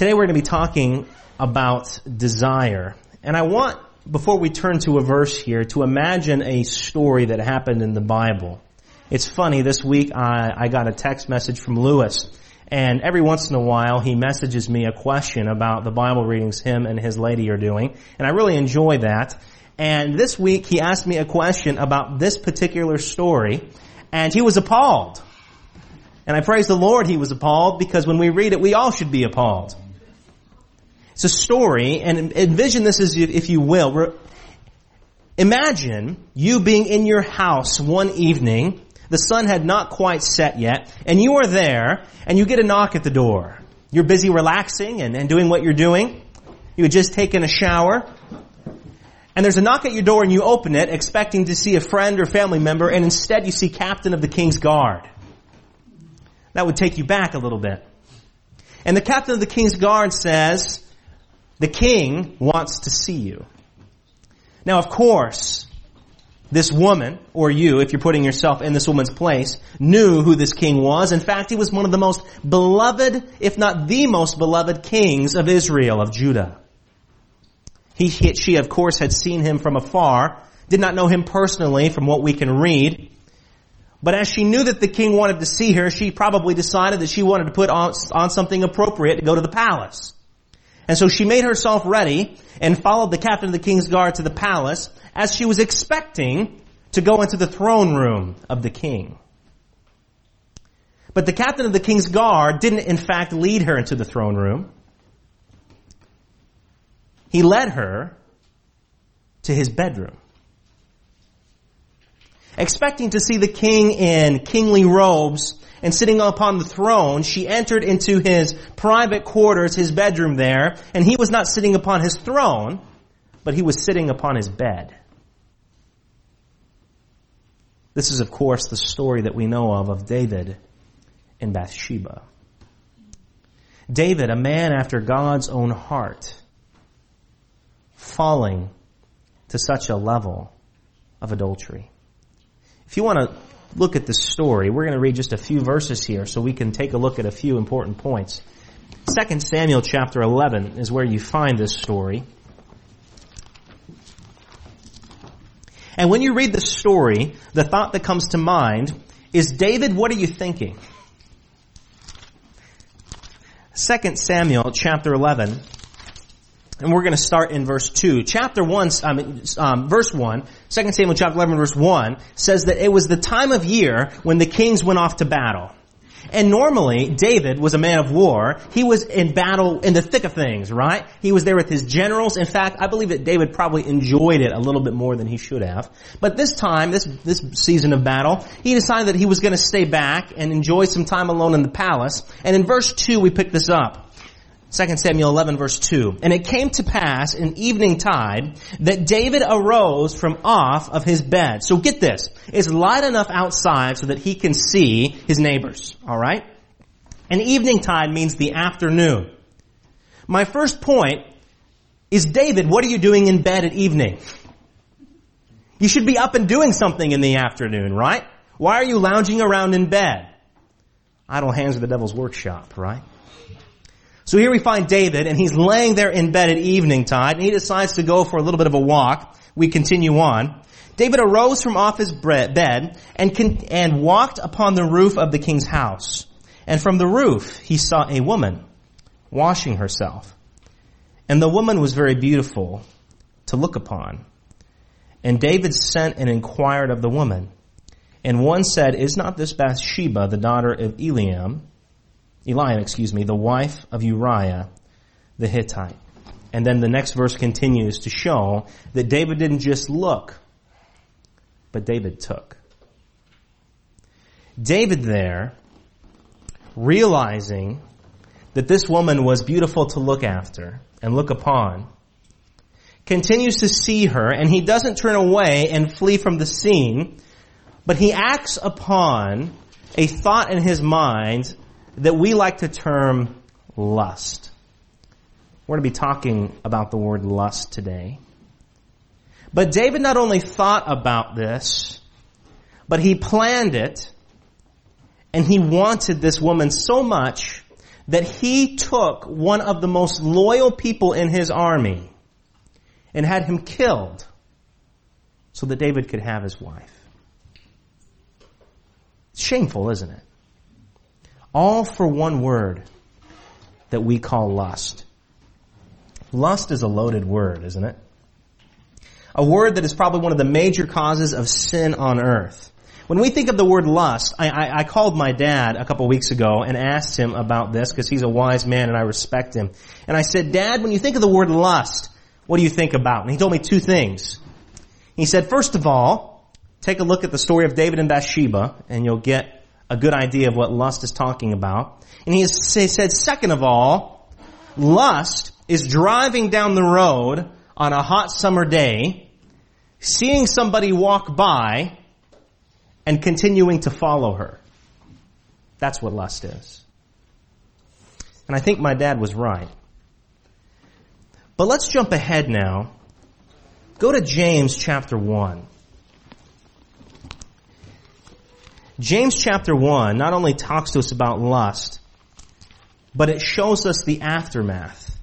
Today we're going to be talking about desire. And I want, before we turn to a verse here, to imagine a story that happened in the Bible. It's funny, this week I, I got a text message from Lewis. And every once in a while he messages me a question about the Bible readings him and his lady are doing. And I really enjoy that. And this week he asked me a question about this particular story. And he was appalled. And I praise the Lord he was appalled because when we read it, we all should be appalled. It's a story, and envision this as, if you will. Imagine you being in your house one evening, the sun had not quite set yet, and you are there, and you get a knock at the door. You're busy relaxing and, and doing what you're doing. You had just taken a shower, and there's a knock at your door and you open it expecting to see a friend or family member, and instead you see Captain of the King's Guard. That would take you back a little bit. And the Captain of the King's Guard says, the king wants to see you. Now, of course, this woman, or you, if you're putting yourself in this woman's place, knew who this king was. In fact, he was one of the most beloved, if not the most beloved kings of Israel, of Judah. He, she, of course, had seen him from afar, did not know him personally from what we can read. But as she knew that the king wanted to see her, she probably decided that she wanted to put on, on something appropriate to go to the palace. And so she made herself ready and followed the captain of the king's guard to the palace as she was expecting to go into the throne room of the king. But the captain of the king's guard didn't in fact lead her into the throne room. He led her to his bedroom. Expecting to see the king in kingly robes and sitting upon the throne, she entered into his private quarters, his bedroom there, and he was not sitting upon his throne, but he was sitting upon his bed. This is, of course, the story that we know of of David and Bathsheba. David, a man after God's own heart, falling to such a level of adultery. If you want to look at the story. We're going to read just a few verses here so we can take a look at a few important points. 2 Samuel chapter 11 is where you find this story. And when you read the story, the thought that comes to mind is, David, what are you thinking? 2 Samuel chapter 11 and we're going to start in verse 2. Chapter 1, um, um, verse 1, 2 Samuel chapter 11 verse 1 says that it was the time of year when the kings went off to battle. And normally, David was a man of war. He was in battle in the thick of things, right? He was there with his generals. In fact, I believe that David probably enjoyed it a little bit more than he should have. But this time, this, this season of battle, he decided that he was going to stay back and enjoy some time alone in the palace. And in verse 2, we pick this up. 2 Samuel 11 verse 2. And it came to pass in evening tide that David arose from off of his bed. So get this. It's light enough outside so that he can see his neighbors. Alright? And evening tide means the afternoon. My first point is David, what are you doing in bed at evening? You should be up and doing something in the afternoon, right? Why are you lounging around in bed? Idle hands are the devil's workshop, right? So here we find David, and he's laying there in bed at evening time, and he decides to go for a little bit of a walk. We continue on. David arose from off his bed and, con- and walked upon the roof of the king's house. And from the roof he saw a woman washing herself. And the woman was very beautiful to look upon. And David sent and inquired of the woman. And one said, Is not this Bathsheba, the daughter of Eliam, Eliam, excuse me, the wife of Uriah the Hittite. And then the next verse continues to show that David didn't just look, but David took. David there, realizing that this woman was beautiful to look after and look upon, continues to see her and he doesn't turn away and flee from the scene, but he acts upon a thought in his mind that we like to term lust. We're going to be talking about the word lust today. But David not only thought about this, but he planned it, and he wanted this woman so much that he took one of the most loyal people in his army and had him killed so that David could have his wife. It's shameful, isn't it? All for one word that we call lust. Lust is a loaded word, isn't it? A word that is probably one of the major causes of sin on earth. When we think of the word lust, I, I, I called my dad a couple weeks ago and asked him about this because he's a wise man and I respect him. And I said, Dad, when you think of the word lust, what do you think about? And he told me two things. He said, first of all, take a look at the story of David and Bathsheba and you'll get a good idea of what lust is talking about. And he said, second of all, lust is driving down the road on a hot summer day, seeing somebody walk by and continuing to follow her. That's what lust is. And I think my dad was right. But let's jump ahead now. Go to James chapter 1. James chapter 1 not only talks to us about lust, but it shows us the aftermath.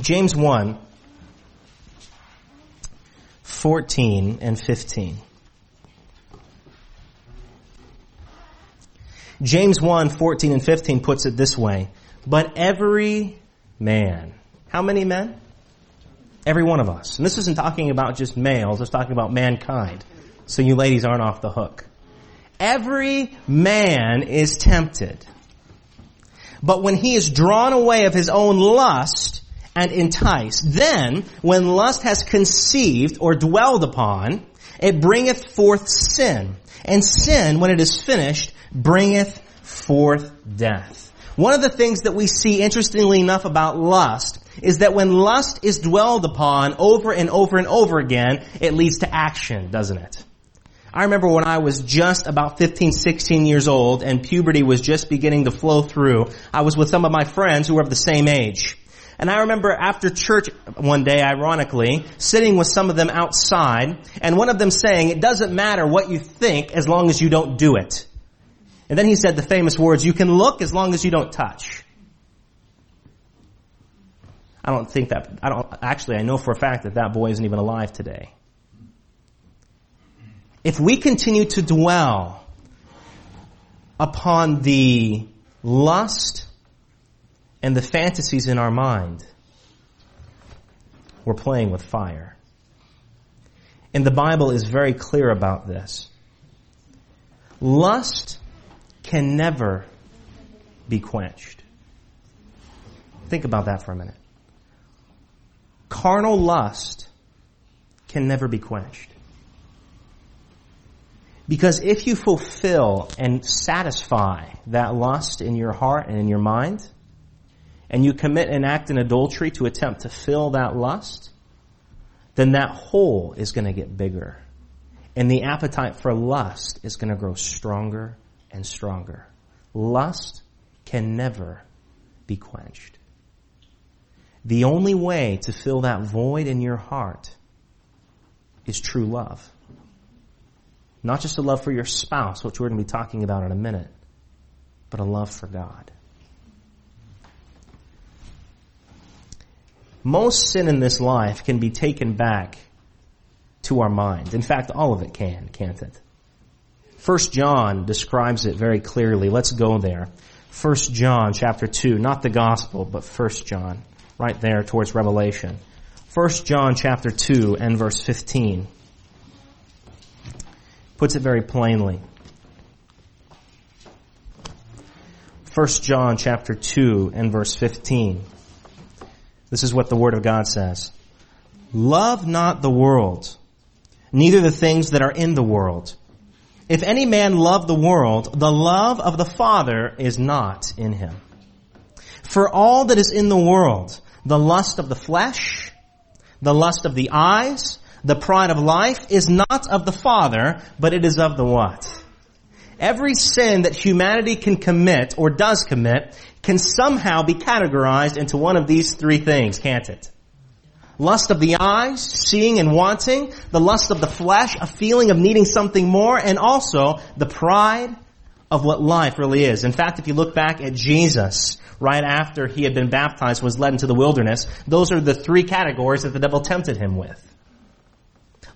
James 1, 14 and 15. James 1, 14 and 15 puts it this way. But every man. How many men? Every one of us. And this isn't talking about just males, it's talking about mankind so you ladies aren't off the hook. Every man is tempted. But when he is drawn away of his own lust and enticed, then when lust has conceived or dwelled upon, it bringeth forth sin. And sin, when it is finished, bringeth forth death. One of the things that we see interestingly enough about lust is that when lust is dwelled upon over and over and over again, it leads to action, doesn't it? I remember when I was just about 15, 16 years old and puberty was just beginning to flow through, I was with some of my friends who were of the same age. And I remember after church one day, ironically, sitting with some of them outside and one of them saying, it doesn't matter what you think as long as you don't do it. And then he said the famous words, you can look as long as you don't touch. I don't think that, I don't, actually I know for a fact that that boy isn't even alive today if we continue to dwell upon the lust and the fantasies in our mind, we're playing with fire. And the Bible is very clear about this. Lust can never be quenched. Think about that for a minute. Carnal lust can never be quenched. Because if you fulfill and satisfy that lust in your heart and in your mind, and you commit an act in adultery to attempt to fill that lust, then that hole is going to get bigger. And the appetite for lust is going to grow stronger and stronger. Lust can never be quenched. The only way to fill that void in your heart is true love. Not just a love for your spouse, which we're going to be talking about in a minute, but a love for God. Most sin in this life can be taken back to our mind. In fact, all of it can, can't it? First John describes it very clearly. Let's go there. First John chapter 2, not the gospel, but First John, right there towards Revelation. First John chapter 2 and verse 15 puts it very plainly. 1 John chapter 2 and verse 15. This is what the Word of God says. Love not the world, neither the things that are in the world. If any man love the world, the love of the Father is not in him. For all that is in the world, the lust of the flesh, the lust of the eyes, the pride of life is not of the Father, but it is of the what? Every sin that humanity can commit or does commit can somehow be categorized into one of these three things, can't it? Lust of the eyes, seeing and wanting, the lust of the flesh, a feeling of needing something more, and also the pride of what life really is. In fact, if you look back at Jesus, right after he had been baptized, was led into the wilderness, those are the three categories that the devil tempted him with.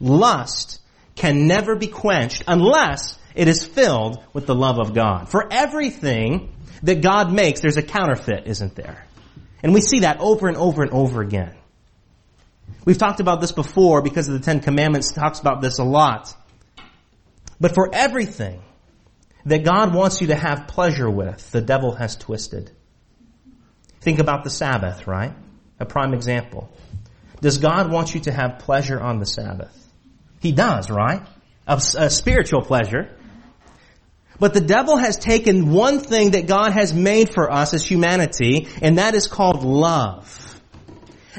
Lust can never be quenched unless it is filled with the love of God. For everything that God makes, there's a counterfeit, isn't there? And we see that over and over and over again. We've talked about this before because of the Ten Commandments talks about this a lot. But for everything that God wants you to have pleasure with, the devil has twisted. Think about the Sabbath, right? A prime example. Does God want you to have pleasure on the Sabbath? He does, right? A spiritual pleasure. But the devil has taken one thing that God has made for us as humanity, and that is called love.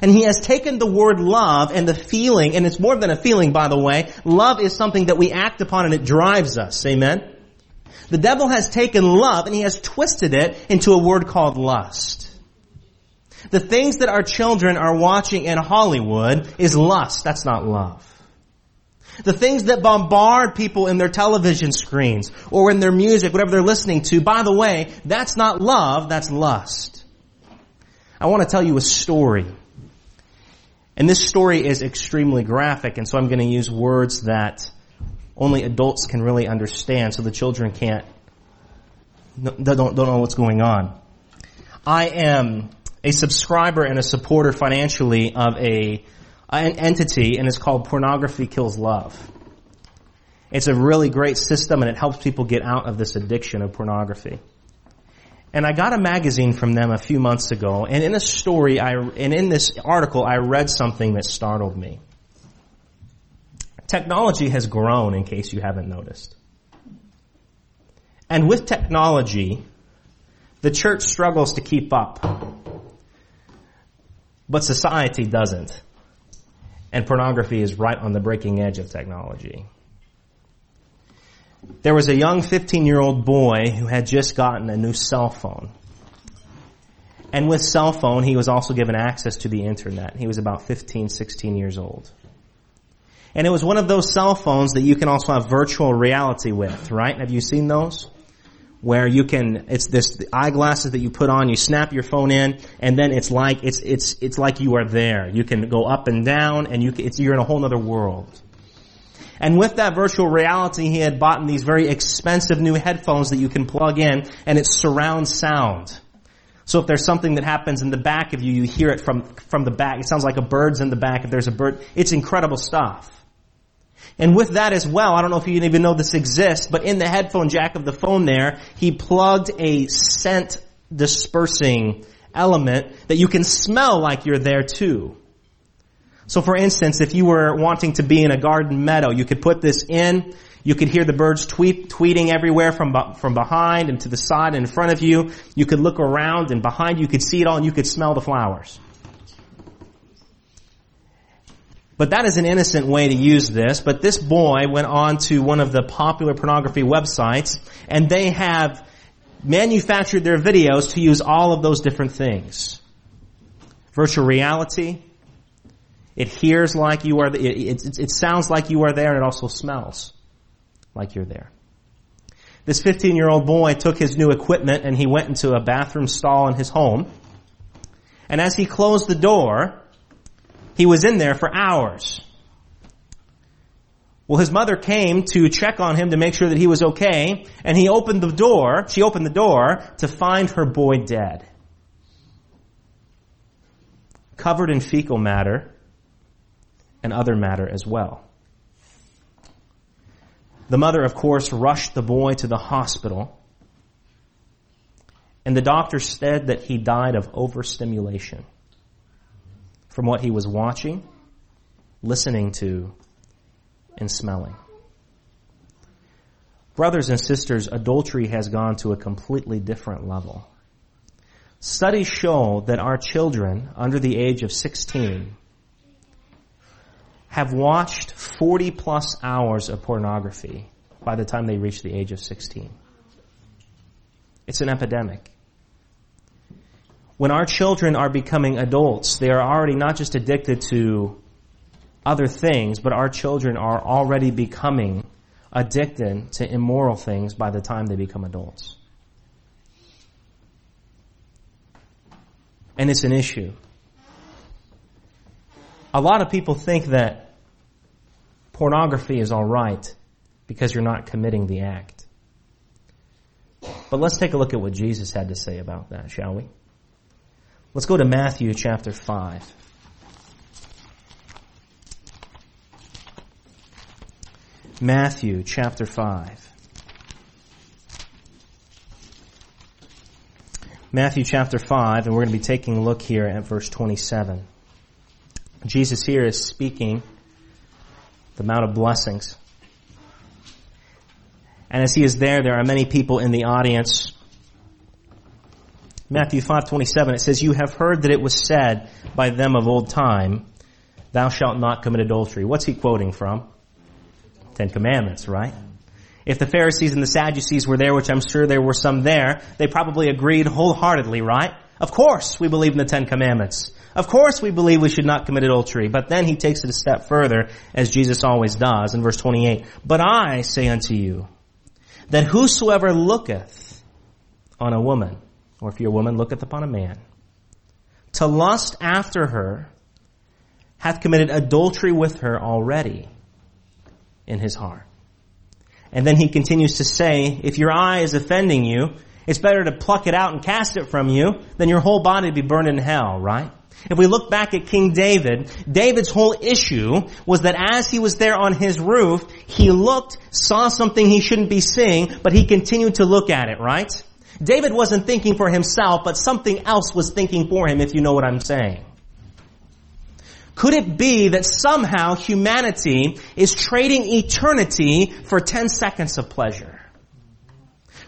And he has taken the word love and the feeling, and it's more than a feeling, by the way. Love is something that we act upon and it drives us. Amen? The devil has taken love and he has twisted it into a word called lust. The things that our children are watching in Hollywood is lust. That's not love. The things that bombard people in their television screens or in their music, whatever they're listening to, by the way, that's not love, that's lust. I want to tell you a story. And this story is extremely graphic, and so I'm going to use words that only adults can really understand so the children can't, don't, don't know what's going on. I am a subscriber and a supporter financially of a Uh, an entity and it's called Pornography Kills Love. It's a really great system and it helps people get out of this addiction of pornography. And I got a magazine from them a few months ago and in a story I, and in this article I read something that startled me. Technology has grown in case you haven't noticed. And with technology, the church struggles to keep up. But society doesn't. And pornography is right on the breaking edge of technology. There was a young 15 year old boy who had just gotten a new cell phone. And with cell phone, he was also given access to the internet. He was about 15, 16 years old. And it was one of those cell phones that you can also have virtual reality with, right? Have you seen those? Where you can it's this the eyeglasses that you put on you snap your phone in and then it's like it's it's it's like you are there. You can go up and down and you it's you're in a whole other world. And with that virtual reality he had bought in these very expensive new headphones that you can plug in and it's surround sound. So if there's something that happens in the back of you you hear it from from the back. It sounds like a bird's in the back if there's a bird. It's incredible stuff and with that as well, I don't know if you even know this exists, but in the headphone jack of the phone there, he plugged a scent dispersing element that you can smell like you're there too. So for instance, if you were wanting to be in a garden meadow, you could put this in, you could hear the birds tweet, tweeting everywhere from, from behind and to the side and in front of you. You could look around and behind you could see it all and you could smell the flowers. But that is an innocent way to use this. But this boy went on to one of the popular pornography websites and they have manufactured their videos to use all of those different things. Virtual reality. It hears like you are, it, it, it sounds like you are there and it also smells like you're there. This 15 year old boy took his new equipment and he went into a bathroom stall in his home. And as he closed the door, he was in there for hours. Well, his mother came to check on him to make sure that he was okay, and he opened the door, she opened the door to find her boy dead. Covered in fecal matter and other matter as well. The mother, of course, rushed the boy to the hospital, and the doctor said that he died of overstimulation from what he was watching, listening to, and smelling. Brothers and sisters, adultery has gone to a completely different level. Studies show that our children under the age of 16 have watched 40 plus hours of pornography by the time they reach the age of 16. It's an epidemic. When our children are becoming adults, they are already not just addicted to other things, but our children are already becoming addicted to immoral things by the time they become adults. And it's an issue. A lot of people think that pornography is alright because you're not committing the act. But let's take a look at what Jesus had to say about that, shall we? Let's go to Matthew chapter 5. Matthew chapter 5. Matthew chapter 5, and we're going to be taking a look here at verse 27. Jesus here is speaking the Mount of Blessings. And as he is there, there are many people in the audience. Matthew 5:27 it says you have heard that it was said by them of old time thou shalt not commit adultery. What's he quoting from? Ten Commandments, right? If the Pharisees and the Sadducees were there, which I'm sure there were some there, they probably agreed wholeheartedly, right? Of course we believe in the Ten Commandments. Of course we believe we should not commit adultery. But then he takes it a step further, as Jesus always does, in verse 28. But I say unto you, that whosoever looketh on a woman, or if you're a woman, looketh upon a man, to lust after her, hath committed adultery with her already in his heart. And then he continues to say, if your eye is offending you, it's better to pluck it out and cast it from you than your whole body be burned in hell, right? If we look back at King David, David's whole issue was that as he was there on his roof, he looked, saw something he shouldn't be seeing, but he continued to look at it, right? David wasn't thinking for himself, but something else was thinking for him, if you know what I'm saying. Could it be that somehow humanity is trading eternity for 10 seconds of pleasure?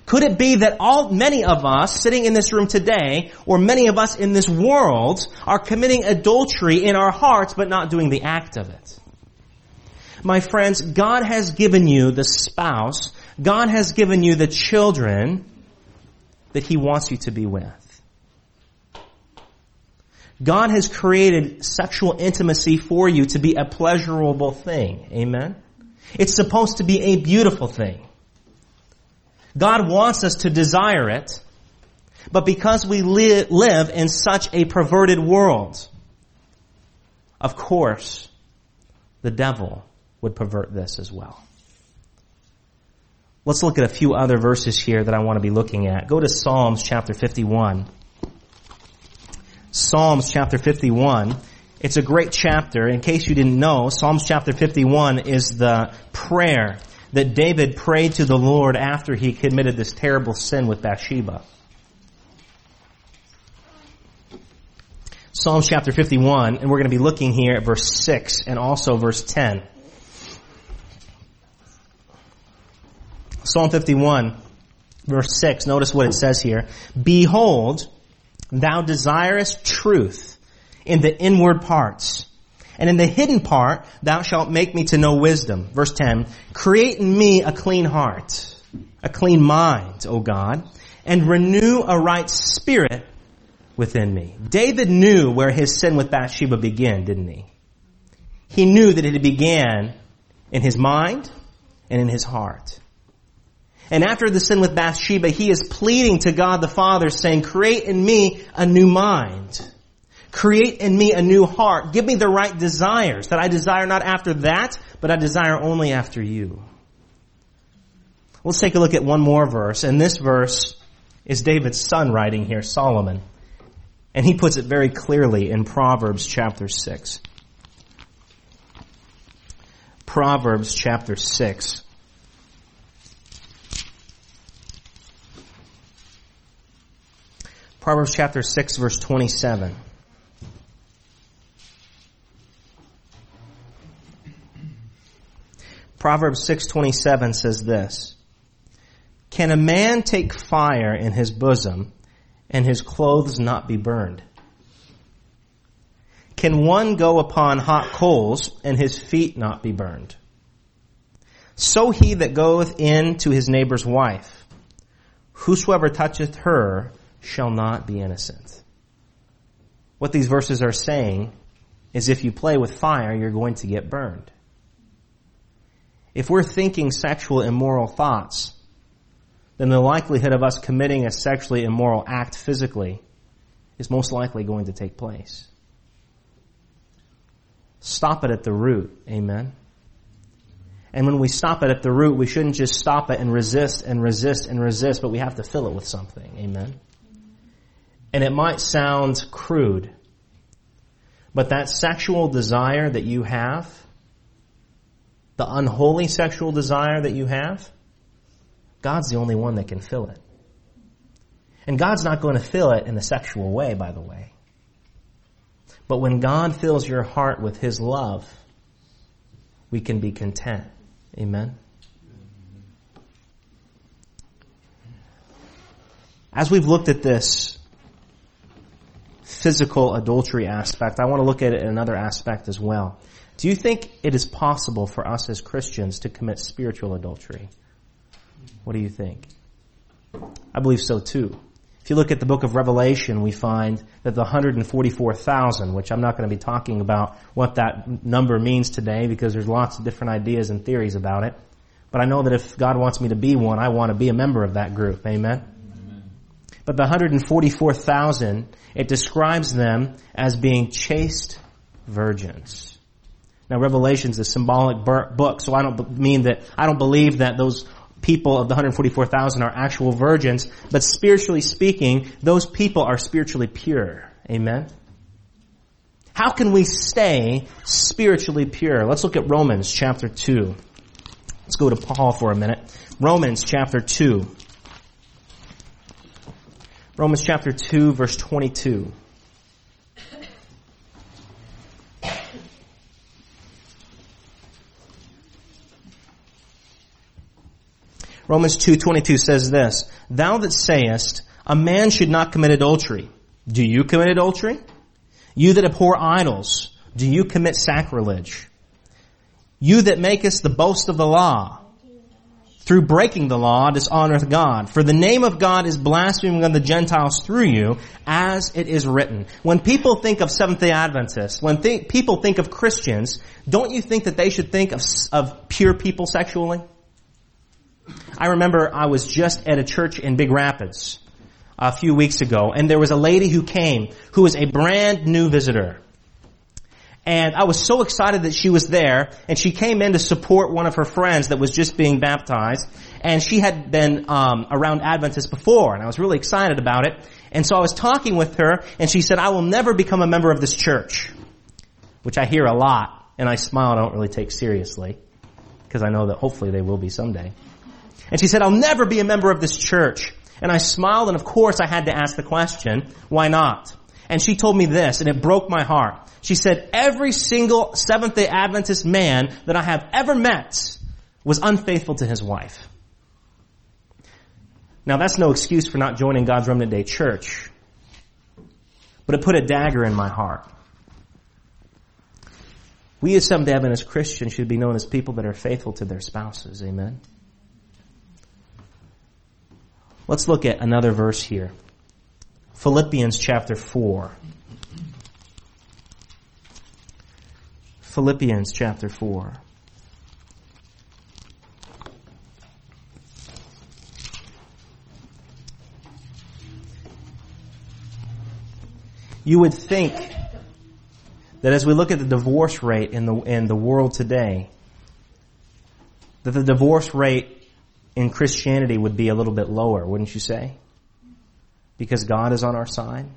Could it be that all, many of us sitting in this room today, or many of us in this world, are committing adultery in our hearts but not doing the act of it? My friends, God has given you the spouse, God has given you the children that He wants you to be with. God has created sexual intimacy for you to be a pleasurable thing. Amen? It's supposed to be a beautiful thing. God wants us to desire it, but because we li- live in such a perverted world, of course, the devil would pervert this as well. Let's look at a few other verses here that I want to be looking at. Go to Psalms chapter 51. Psalms chapter 51. It's a great chapter. In case you didn't know, Psalms chapter 51 is the prayer that David prayed to the Lord after he committed this terrible sin with Bathsheba. Psalms chapter 51, and we're going to be looking here at verse 6 and also verse 10. Psalm 51, verse 6, notice what it says here. Behold, Thou desirest truth in the inward parts. And in the hidden part, thou shalt make me to know wisdom. Verse 10, create in me a clean heart, a clean mind, O God, and renew a right spirit within me. David knew where his sin with Bathsheba began, didn't he? He knew that it began in his mind and in his heart. And after the sin with Bathsheba, he is pleading to God the Father saying, create in me a new mind. Create in me a new heart. Give me the right desires that I desire not after that, but I desire only after you. Let's take a look at one more verse. And this verse is David's son writing here, Solomon. And he puts it very clearly in Proverbs chapter 6. Proverbs chapter 6. Proverbs chapter 6 verse 27. Proverbs 6:27 says this: Can a man take fire in his bosom and his clothes not be burned? Can one go upon hot coals and his feet not be burned? So he that goeth in to his neighbor's wife, whosoever toucheth her shall not be innocent. What these verses are saying is if you play with fire, you're going to get burned. if we're thinking sexual immoral thoughts, then the likelihood of us committing a sexually immoral act physically is most likely going to take place. Stop it at the root. Amen. And when we stop it at the root, we shouldn't just stop it and resist and resist and resist, but we have to fill it with something. Amen. And it might sound crude, but that sexual desire that you have, the unholy sexual desire that you have, God's the only one that can fill it. And God's not going to fill it in a sexual way, by the way. But when God fills your heart with His love, we can be content. Amen. As we've looked at this physical adultery aspect, I want to look at it in another aspect as well. Do you think it is possible for us as Christians to commit spiritual adultery? What do you think? I believe so too. If you look at the book of Revelation, we find that the 144,000, which I'm not going to be talking about what that number means today because there's lots of different ideas and theories about it. But I know that if God wants me to be one, I want to be a member of that group. Amen? But the 144,000, it describes them as being chaste virgins. Now Revelation's a symbolic book, so I don't mean that, I don't believe that those people of the 144,000 are actual virgins, but spiritually speaking, those people are spiritually pure. Amen? How can we stay spiritually pure? Let's look at Romans chapter 2. Let's go to Paul for a minute. Romans chapter 2. Romans chapter 2 verse 22. Romans 2.22 says this, Thou that sayest, a man should not commit adultery. Do you commit adultery? You that abhor idols, do you commit sacrilege? You that makest the boast of the law, through breaking the law dishonoreth God. For the name of God is blaspheming on the Gentiles through you, as it is written. When people think of Seventh-day Adventists, when th- people think of Christians, don't you think that they should think of, of pure people sexually? I remember I was just at a church in Big Rapids a few weeks ago, and there was a lady who came who was a brand new visitor. And I was so excited that she was there, and she came in to support one of her friends that was just being baptized, and she had been um, around Adventists before, and I was really excited about it. And so I was talking with her, and she said, "I will never become a member of this church," which I hear a lot, and I smile. I don't really take seriously because I know that hopefully they will be someday. And she said, I'll never be a member of this church. And I smiled and of course I had to ask the question, why not? And she told me this and it broke my heart. She said, every single Seventh day Adventist man that I have ever met was unfaithful to his wife. Now that's no excuse for not joining God's Remnant Day church. But it put a dagger in my heart. We as Seventh day Adventist Christians should be known as people that are faithful to their spouses. Amen. Let's look at another verse here. Philippians chapter 4. Philippians chapter 4. You would think that as we look at the divorce rate in the, in the world today, that the divorce rate in Christianity would be a little bit lower, wouldn't you say? Because God is on our side.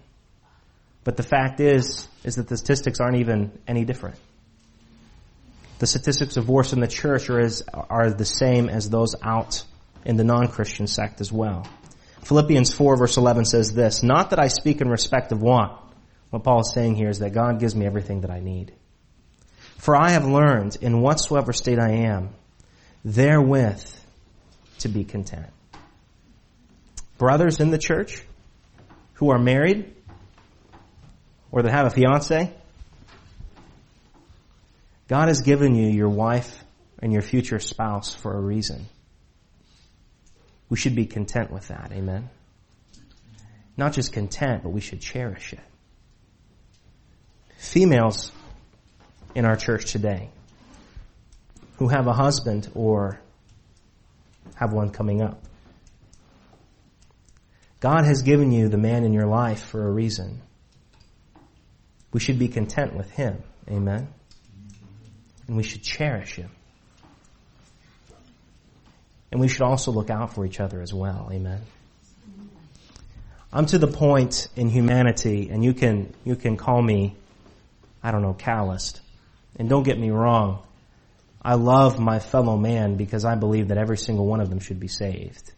But the fact is, is that the statistics aren't even any different. The statistics of divorce in the church are, as, are the same as those out in the non-Christian sect as well. Philippians 4 verse 11 says this, Not that I speak in respect of want. What Paul is saying here is that God gives me everything that I need. For I have learned in whatsoever state I am, therewith to be content. Brothers in the church who are married or that have a fiance, God has given you your wife and your future spouse for a reason. We should be content with that. Amen. Not just content, but we should cherish it. Females in our church today who have a husband or have one coming up. God has given you the man in your life for a reason. We should be content with him. Amen. And we should cherish him. And we should also look out for each other as well. Amen. I'm to the point in humanity, and you can, you can call me, I don't know, calloused. And don't get me wrong. I love my fellow man because I believe that every single one of them should be saved.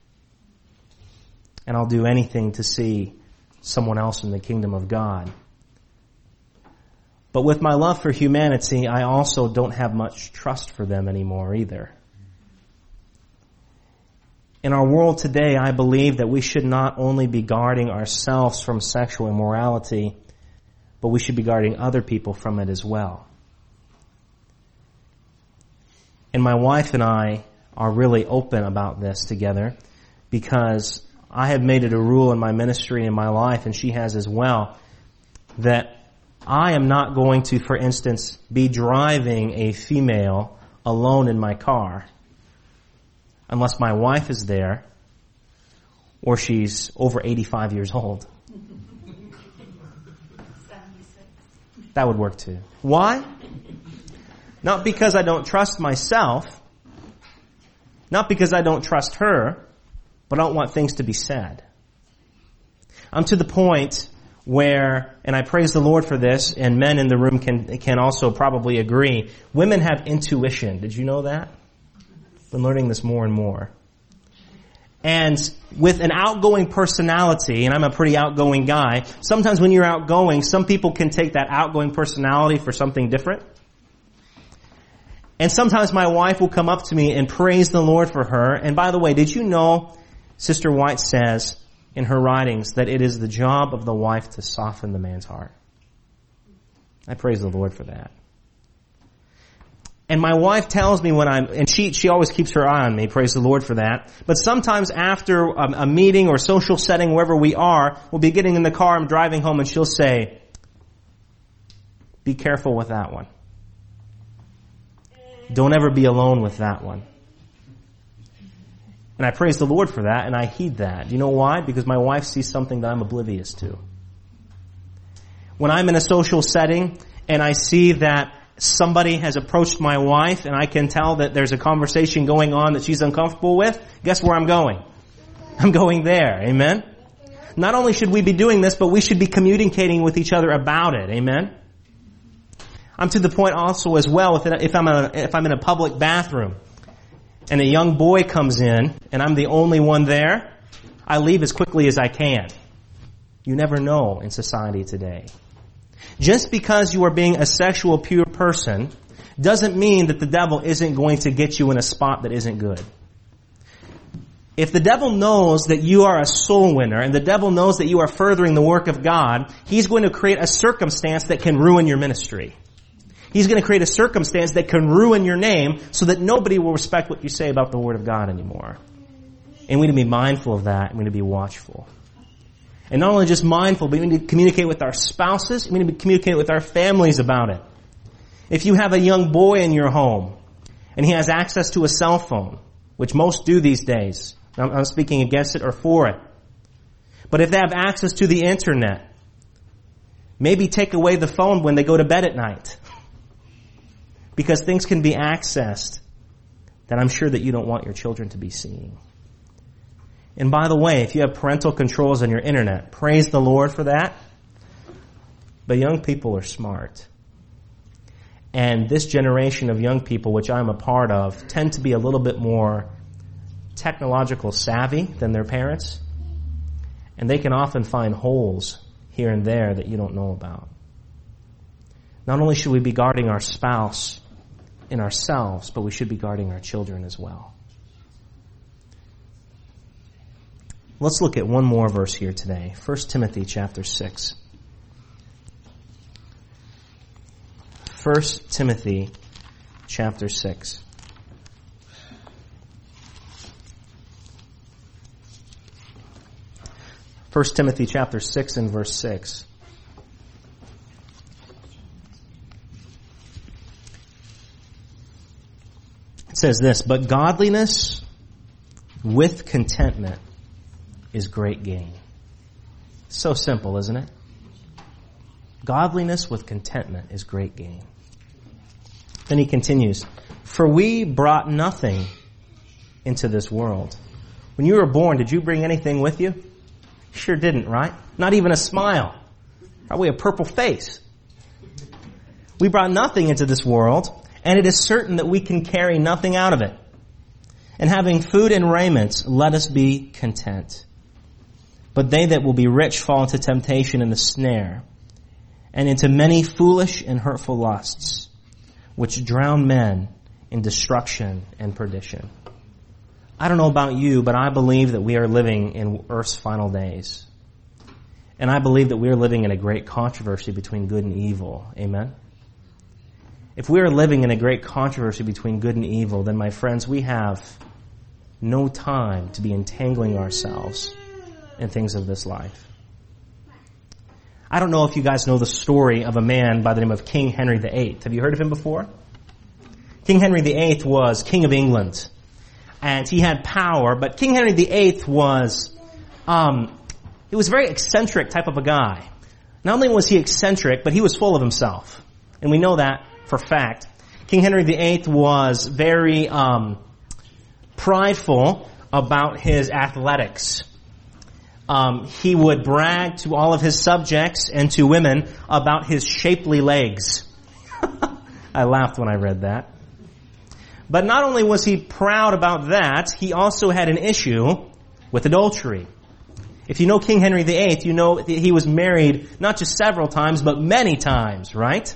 And I'll do anything to see someone else in the kingdom of God. But with my love for humanity, I also don't have much trust for them anymore either. In our world today, I believe that we should not only be guarding ourselves from sexual immorality, but we should be guarding other people from it as well. And my wife and I are really open about this together because I have made it a rule in my ministry and my life, and she has as well, that I am not going to, for instance, be driving a female alone in my car unless my wife is there or she's over 85 years old. That would work too. Why? Not because I don't trust myself, not because I don't trust her, but I don't want things to be said. I'm to the point where, and I praise the Lord for this, and men in the room can, can also probably agree, women have intuition. Did you know that? Been learning this more and more. And with an outgoing personality, and I'm a pretty outgoing guy, sometimes when you're outgoing, some people can take that outgoing personality for something different. And sometimes my wife will come up to me and praise the Lord for her. And by the way, did you know, Sister White says in her writings, that it is the job of the wife to soften the man's heart. I praise the Lord for that. And my wife tells me when I'm, and she, she always keeps her eye on me, praise the Lord for that. But sometimes after a, a meeting or social setting, wherever we are, we'll be getting in the car, I'm driving home, and she'll say, be careful with that one. Don't ever be alone with that one. And I praise the Lord for that, and I heed that. You know why? Because my wife sees something that I'm oblivious to. When I'm in a social setting, and I see that somebody has approached my wife and I can tell that there's a conversation going on that she's uncomfortable with, guess where I'm going? I'm going there. Amen? Not only should we be doing this, but we should be communicating with each other about it. Amen? I'm to the point also as well if I'm, a, if I'm in a public bathroom and a young boy comes in and I'm the only one there, I leave as quickly as I can. You never know in society today. Just because you are being a sexual pure person doesn't mean that the devil isn't going to get you in a spot that isn't good. If the devil knows that you are a soul winner and the devil knows that you are furthering the work of God, he's going to create a circumstance that can ruin your ministry. He's going to create a circumstance that can ruin your name so that nobody will respect what you say about the Word of God anymore. And we need to be mindful of that we need to be watchful. And not only just mindful, but we need to communicate with our spouses, we need to communicate with our families about it. If you have a young boy in your home and he has access to a cell phone, which most do these days, I'm, I'm speaking against it or for it. But if they have access to the internet, maybe take away the phone when they go to bed at night. because things can be accessed that I'm sure that you don't want your children to be seeing. And by the way, if you have parental controls on your internet, praise the Lord for that. But young people are smart. And this generation of young people, which I'm a part of, tend to be a little bit more technological savvy than their parents. And they can often find holes here and there that you don't know about. Not only should we be guarding our spouse in ourselves, but we should be guarding our children as well. Let's look at one more verse here today. 1 Timothy chapter 6. 1 Timothy chapter 6. First Timothy chapter 6 and verse 6. Says this, but godliness with contentment is great gain. So simple, isn't it? Godliness with contentment is great gain. Then he continues, for we brought nothing into this world. When you were born, did you bring anything with you? Sure didn't, right? Not even a smile. Probably a purple face. We brought nothing into this world, and it is certain that we can carry nothing out of it. And having food and raiment, let us be content. But they that will be rich fall into temptation and the snare, and into many foolish and hurtful lusts, which drown men in destruction and perdition. I don't know about you, but I believe that we are living in earth's final days. And I believe that we are living in a great controversy between good and evil. Amen? If we are living in a great controversy between good and evil, then my friends, we have no time to be entangling ourselves in things of this life. I don't know if you guys know the story of a man by the name of King Henry VIII. Have you heard of him before? King Henry VIII was King of England. And he had power, but King Henry VIII was, um, he was a very eccentric type of a guy. Not only was he eccentric, but he was full of himself. And we know that for fact. King Henry VIII was very um, prideful about his athletics. Um, he would brag to all of his subjects and to women about his shapely legs. I laughed when I read that. But not only was he proud about that, he also had an issue with adultery. If you know King Henry VIII, you know he was married not just several times, but many times, right?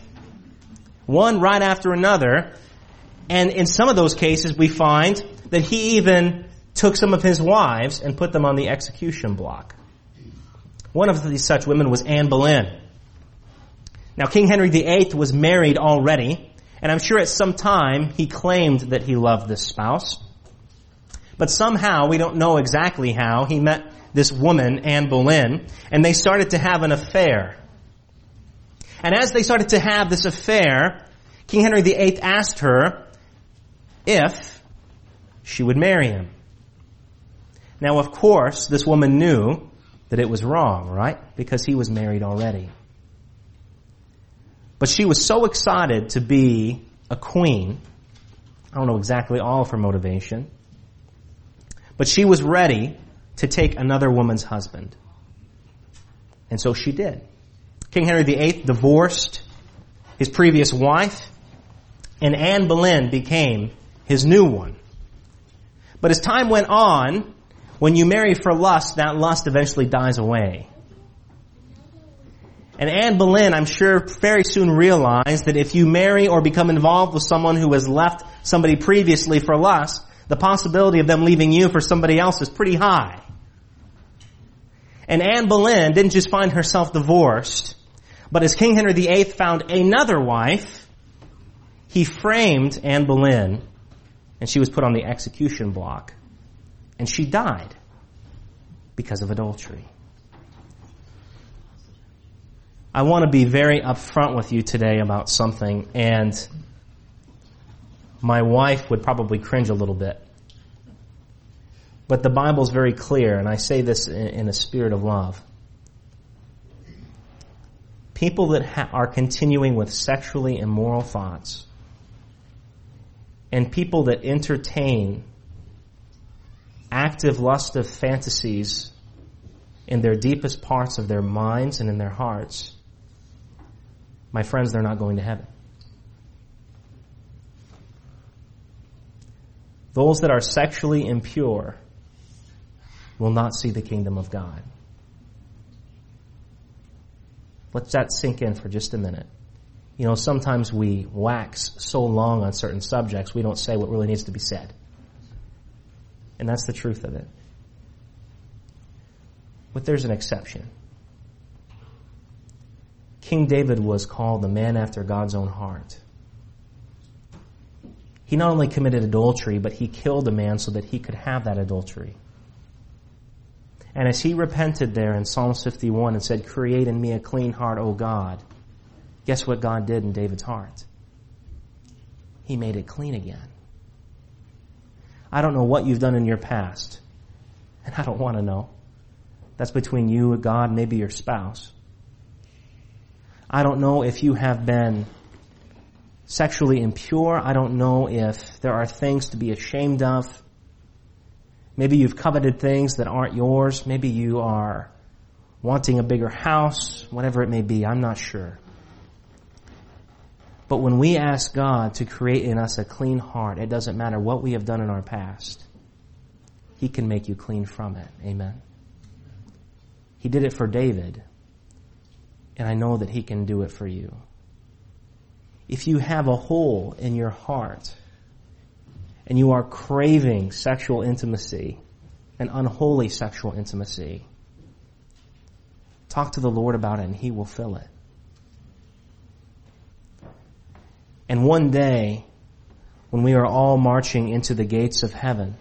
One right after another. And in some of those cases, we find that he even took some of his wives and put them on the execution block. One of these such women was Anne Boleyn. Now, King Henry VIII was married already, and I'm sure at some time he claimed that he loved this spouse. But somehow, we don't know exactly how, he met this woman, Anne Boleyn, and they started to have an affair. And as they started to have this affair, King Henry VIII asked her if she would marry him. Now, of course, this woman knew that it was wrong, right? Because he was married already. But she was so excited to be a queen. I don't know exactly all of her motivation. But she was ready to take another woman's husband. And so she did. King Henry VIII divorced his previous wife, and Anne Boleyn became his new one. But as time went on, when you marry for lust, that lust eventually dies away. And Anne Boleyn, I'm sure, very soon realized that if you marry or become involved with someone who has left somebody previously for lust, the possibility of them leaving you for somebody else is pretty high. And Anne Boleyn didn't just find herself divorced, but as King Henry VIII found another wife, he framed Anne Boleyn and she was put on the execution block and she died because of adultery. I want to be very upfront with you today about something and my wife would probably cringe a little bit. But the Bible's very clear, and I say this in, in a spirit of love. People that ha- are continuing with sexually immoral thoughts and people that entertain active lustive fantasies in their deepest parts of their minds and in their hearts, my friends, they're not going to heaven. Those that are sexually impure will not see the kingdom of God. Let that sink in for just a minute. You know, sometimes we wax so long on certain subjects, we don't say what really needs to be said. And that's the truth of it. But there's an exception. King David was called the man after God's own heart. He not only committed adultery, but he killed a man so that he could have that adultery. And as he repented there in Psalm 51 and said, create in me a clean heart, O God, guess what God did in David's heart? He made it clean again. I don't know what you've done in your past. And I don't want to know. That's between you and God, maybe your spouse. I don't know if you have been sexually impure. I don't know if there are things to be ashamed of. Maybe you've coveted things that aren't yours. Maybe you are wanting a bigger house, whatever it may be. I'm not sure. But when we ask God to create in us a clean heart, it doesn't matter what we have done in our past. He can make you clean from it. Amen. He did it for David, and I know that He can do it for you. If you have a hole in your heart, and you are craving sexual intimacy, an unholy sexual intimacy, talk to the Lord about it and He will fill it. And one day, when we are all marching into the gates of heaven,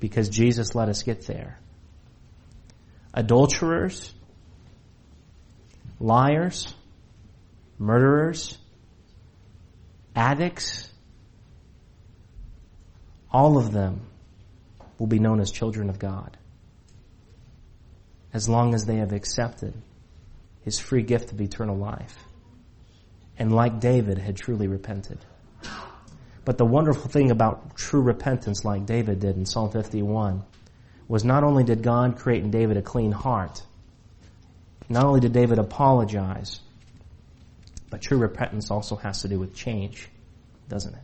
because Jesus let us get there, adulterers, liars, murderers, addicts, all of them will be known as children of God. As long as they have accepted His free gift of eternal life and like David had truly repented. But the wonderful thing about true repentance like David did in Psalm 51 was not only did God create in David a clean heart, not only did David apologize, but true repentance also has to do with change, doesn't it?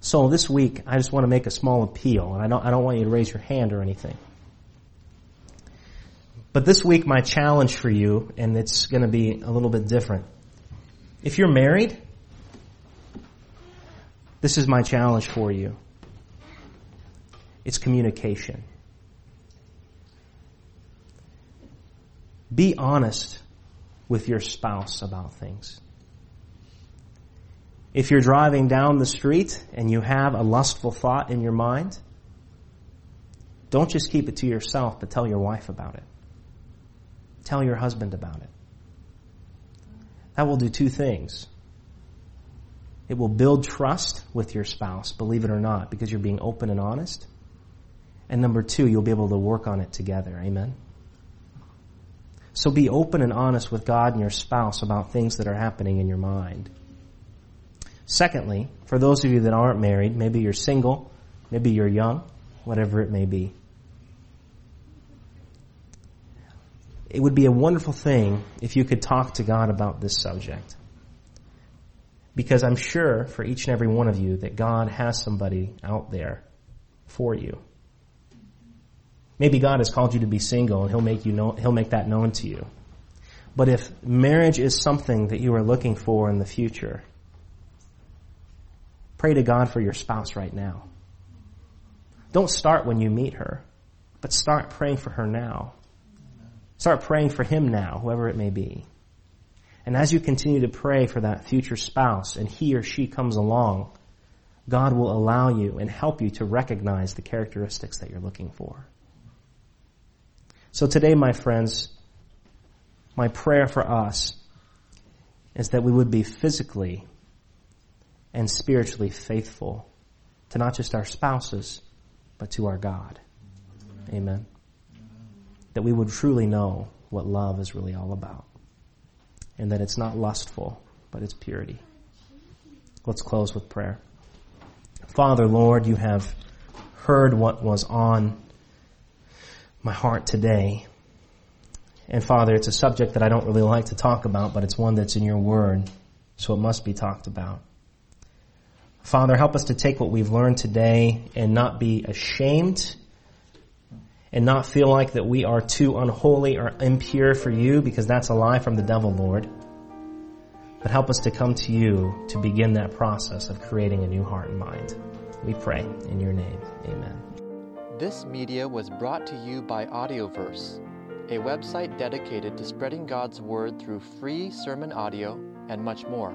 So this week, I just want to make a small appeal, and I don't, I don't want you to raise your hand or anything. But this week, my challenge for you, and it's going to be a little bit different. If you're married, this is my challenge for you. It's communication. Be honest with your spouse about things. If you're driving down the street and you have a lustful thought in your mind, don't just keep it to yourself, but tell your wife about it. Tell your husband about it. That will do two things. It will build trust with your spouse, believe it or not, because you're being open and honest. And number two, you'll be able to work on it together. Amen? So be open and honest with God and your spouse about things that are happening in your mind. Secondly, for those of you that aren't married, maybe you're single, maybe you're young, whatever it may be, it would be a wonderful thing if you could talk to God about this subject. Because I'm sure for each and every one of you that God has somebody out there for you. Maybe God has called you to be single and he'll make you know, he'll make that known to you. But if marriage is something that you are looking for in the future, pray to God for your spouse right now. Don't start when you meet her, but start praying for her now. Start praying for him now, whoever it may be. And as you continue to pray for that future spouse and he or she comes along, God will allow you and help you to recognize the characteristics that you're looking for. So today, my friends, my prayer for us is that we would be physically and spiritually faithful to not just our spouses, but to our God. Amen that we would truly know what love is really all about. And that it's not lustful, but it's purity. Let's close with prayer. Father, Lord, you have heard what was on my heart today. And Father, it's a subject that I don't really like to talk about, but it's one that's in your word, so it must be talked about. Father, help us to take what we've learned today and not be ashamed and not feel like that we are too unholy or impure for you because that's a lie from the devil, Lord. But help us to come to you to begin that process of creating a new heart and mind. We pray in your name. Amen. This media was brought to you by Audioverse, a website dedicated to spreading God's word through free sermon audio and much more.